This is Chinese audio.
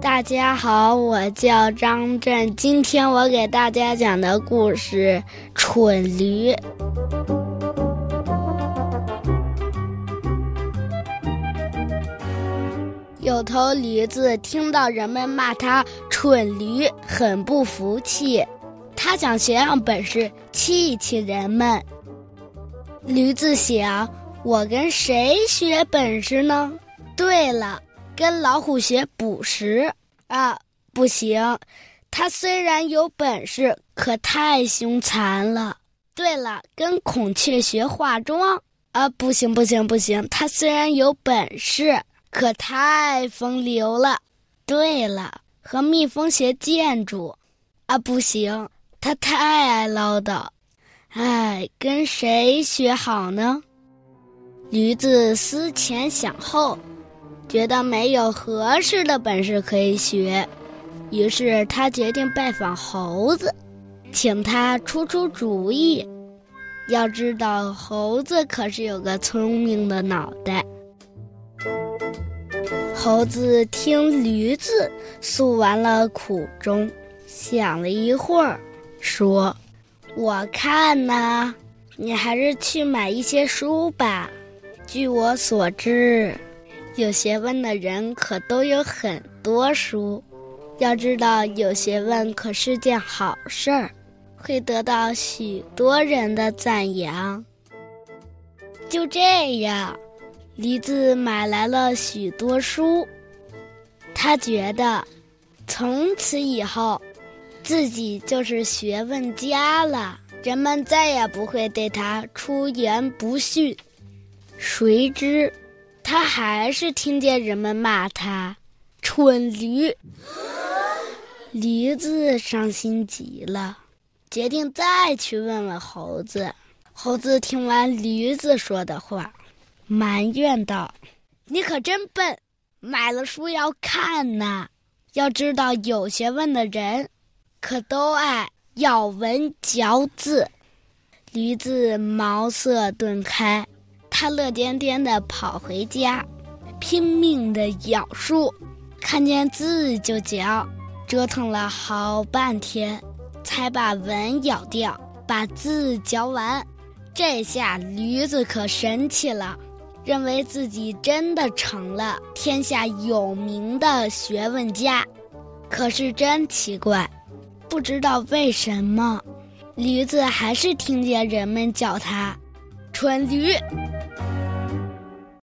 大家好，我叫张震，今天我给大家讲的故事《蠢驴》。有头驴子听到人们骂他蠢驴，很不服气，他想学样本事，气一气人们。驴子想：我跟谁学本事呢？对了，跟老虎学捕食。啊，不行！它虽然有本事，可太凶残了。对了，跟孔雀学化妆。啊，不行，不行，不行！它虽然有本事，可太风流了。对了，和蜜蜂学建筑。啊，不行，它太爱唠叨。哎，跟谁学好呢？驴子思前想后。觉得没有合适的本事可以学，于是他决定拜访猴子，请他出出主意。要知道，猴子可是有个聪明的脑袋。猴子听驴子诉完了苦衷，想了一会儿，说：“我看呢，你还是去买一些书吧。据我所知。”有学问的人可都有很多书，要知道有学问可是件好事儿，会得到许多人的赞扬。就这样，梨子买来了许多书，他觉得从此以后自己就是学问家了，人们再也不会对他出言不逊。谁知？他还是听见人们骂他“蠢驴”，驴子伤心极了，决定再去问问猴子。猴子听完驴子说的话，埋怨道：“你可真笨，买了书要看呐！要知道，有学问的人，可都爱咬文嚼字。”驴子茅塞顿开。他乐颠颠地跑回家，拼命地咬书，看见字就嚼，折腾了好半天，才把文咬掉，把字嚼完。这下驴子可神气了，认为自己真的成了天下有名的学问家。可是真奇怪，不知道为什么，驴子还是听见人们叫他“蠢驴”。